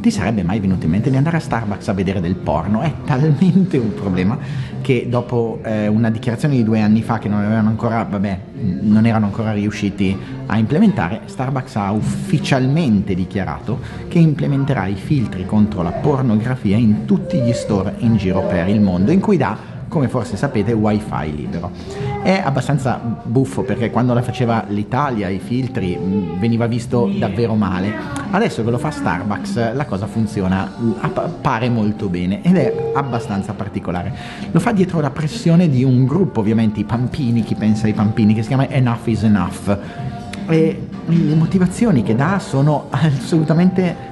ti sarebbe mai venuto in mente di andare a Starbucks a vedere del porno? È talmente un problema che dopo eh, una dichiarazione di due anni fa che non avevano ancora, vabbè, non erano ancora riusciti a implementare, Starbucks ha ufficialmente dichiarato che implementerà i filtri contro la pornografia in tutti gli store in giro per il mondo, in cui dà come forse sapete, wifi libero. È abbastanza buffo perché quando la faceva l'Italia, i filtri, mh, veniva visto davvero male. Adesso che lo fa Starbucks la cosa funziona, pare molto bene ed è abbastanza particolare. Lo fa dietro la pressione di un gruppo, ovviamente i Pampini, chi pensa ai Pampini, che si chiama Enough is Enough. E le motivazioni che dà sono assolutamente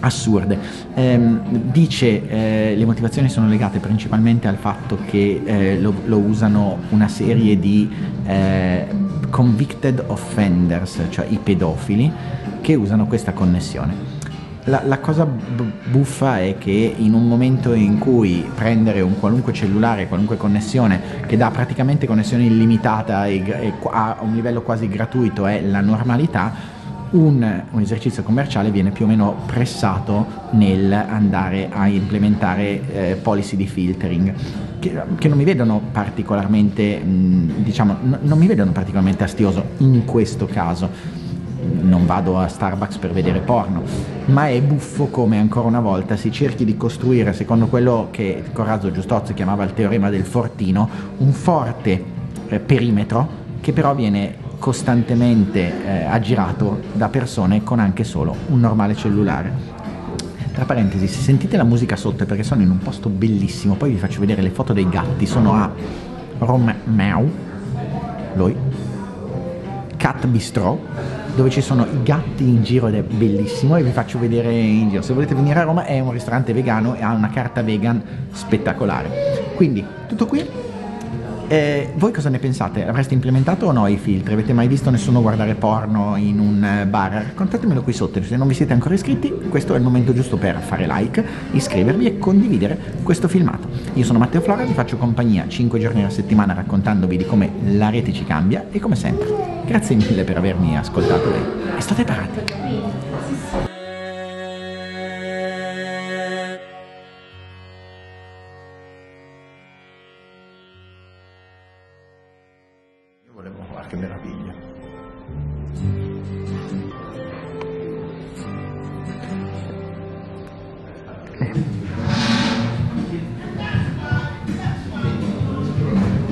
assurde. Eh, dice eh, le motivazioni sono legate principalmente al fatto che eh, lo, lo, usano una serie di eh, convicted offenders, cioè i pedofili, che usano questa connessione. La, la cosa buffa è che in un momento in cui prendere un qualunque cellulare, qualunque connessione che dà praticamente connessione illimitata e, e a un livello quasi gratuito è la normalità, un, un, esercizio commerciale viene più o meno pressato nel andare a implementare eh, policy di filtering che, che, non mi vedono particolarmente mh, diciamo n- non mi vedono particolarmente astioso in questo caso. Non vado a Starbucks per vedere porno, ma è buffo come ancora una volta si cerchi di costruire, secondo quello che Corrazzo Giustozzi chiamava il teorema del fortino, un forte eh, perimetro che però viene costantemente eh, aggirato da persone con anche solo un normale cellulare. Tra parentesi, se sentite la musica sotto è perché sono in un posto bellissimo, poi vi faccio vedere le foto dei gatti, sono a Romeo, lui, Cat Bistro, dove ci sono i gatti in giro ed è bellissimo e vi faccio vedere in giro. Se volete venire a Roma è un ristorante vegano e ha una carta vegan spettacolare. Quindi tutto qui, eh, voi cosa ne pensate? Avreste implementato o no i filtri? Avete mai visto nessuno guardare porno in un eh, bar? Raccontatemelo qui sotto, se non vi siete ancora iscritti, questo è il momento giusto per fare like, iscrivervi e condividere questo filmato. Io sono Matteo Flora, vi faccio compagnia 5 giorni alla settimana raccontandovi di come la rete ci cambia e come sempre, grazie mille per avermi ascoltato e state parati. che meraviglia. Eh.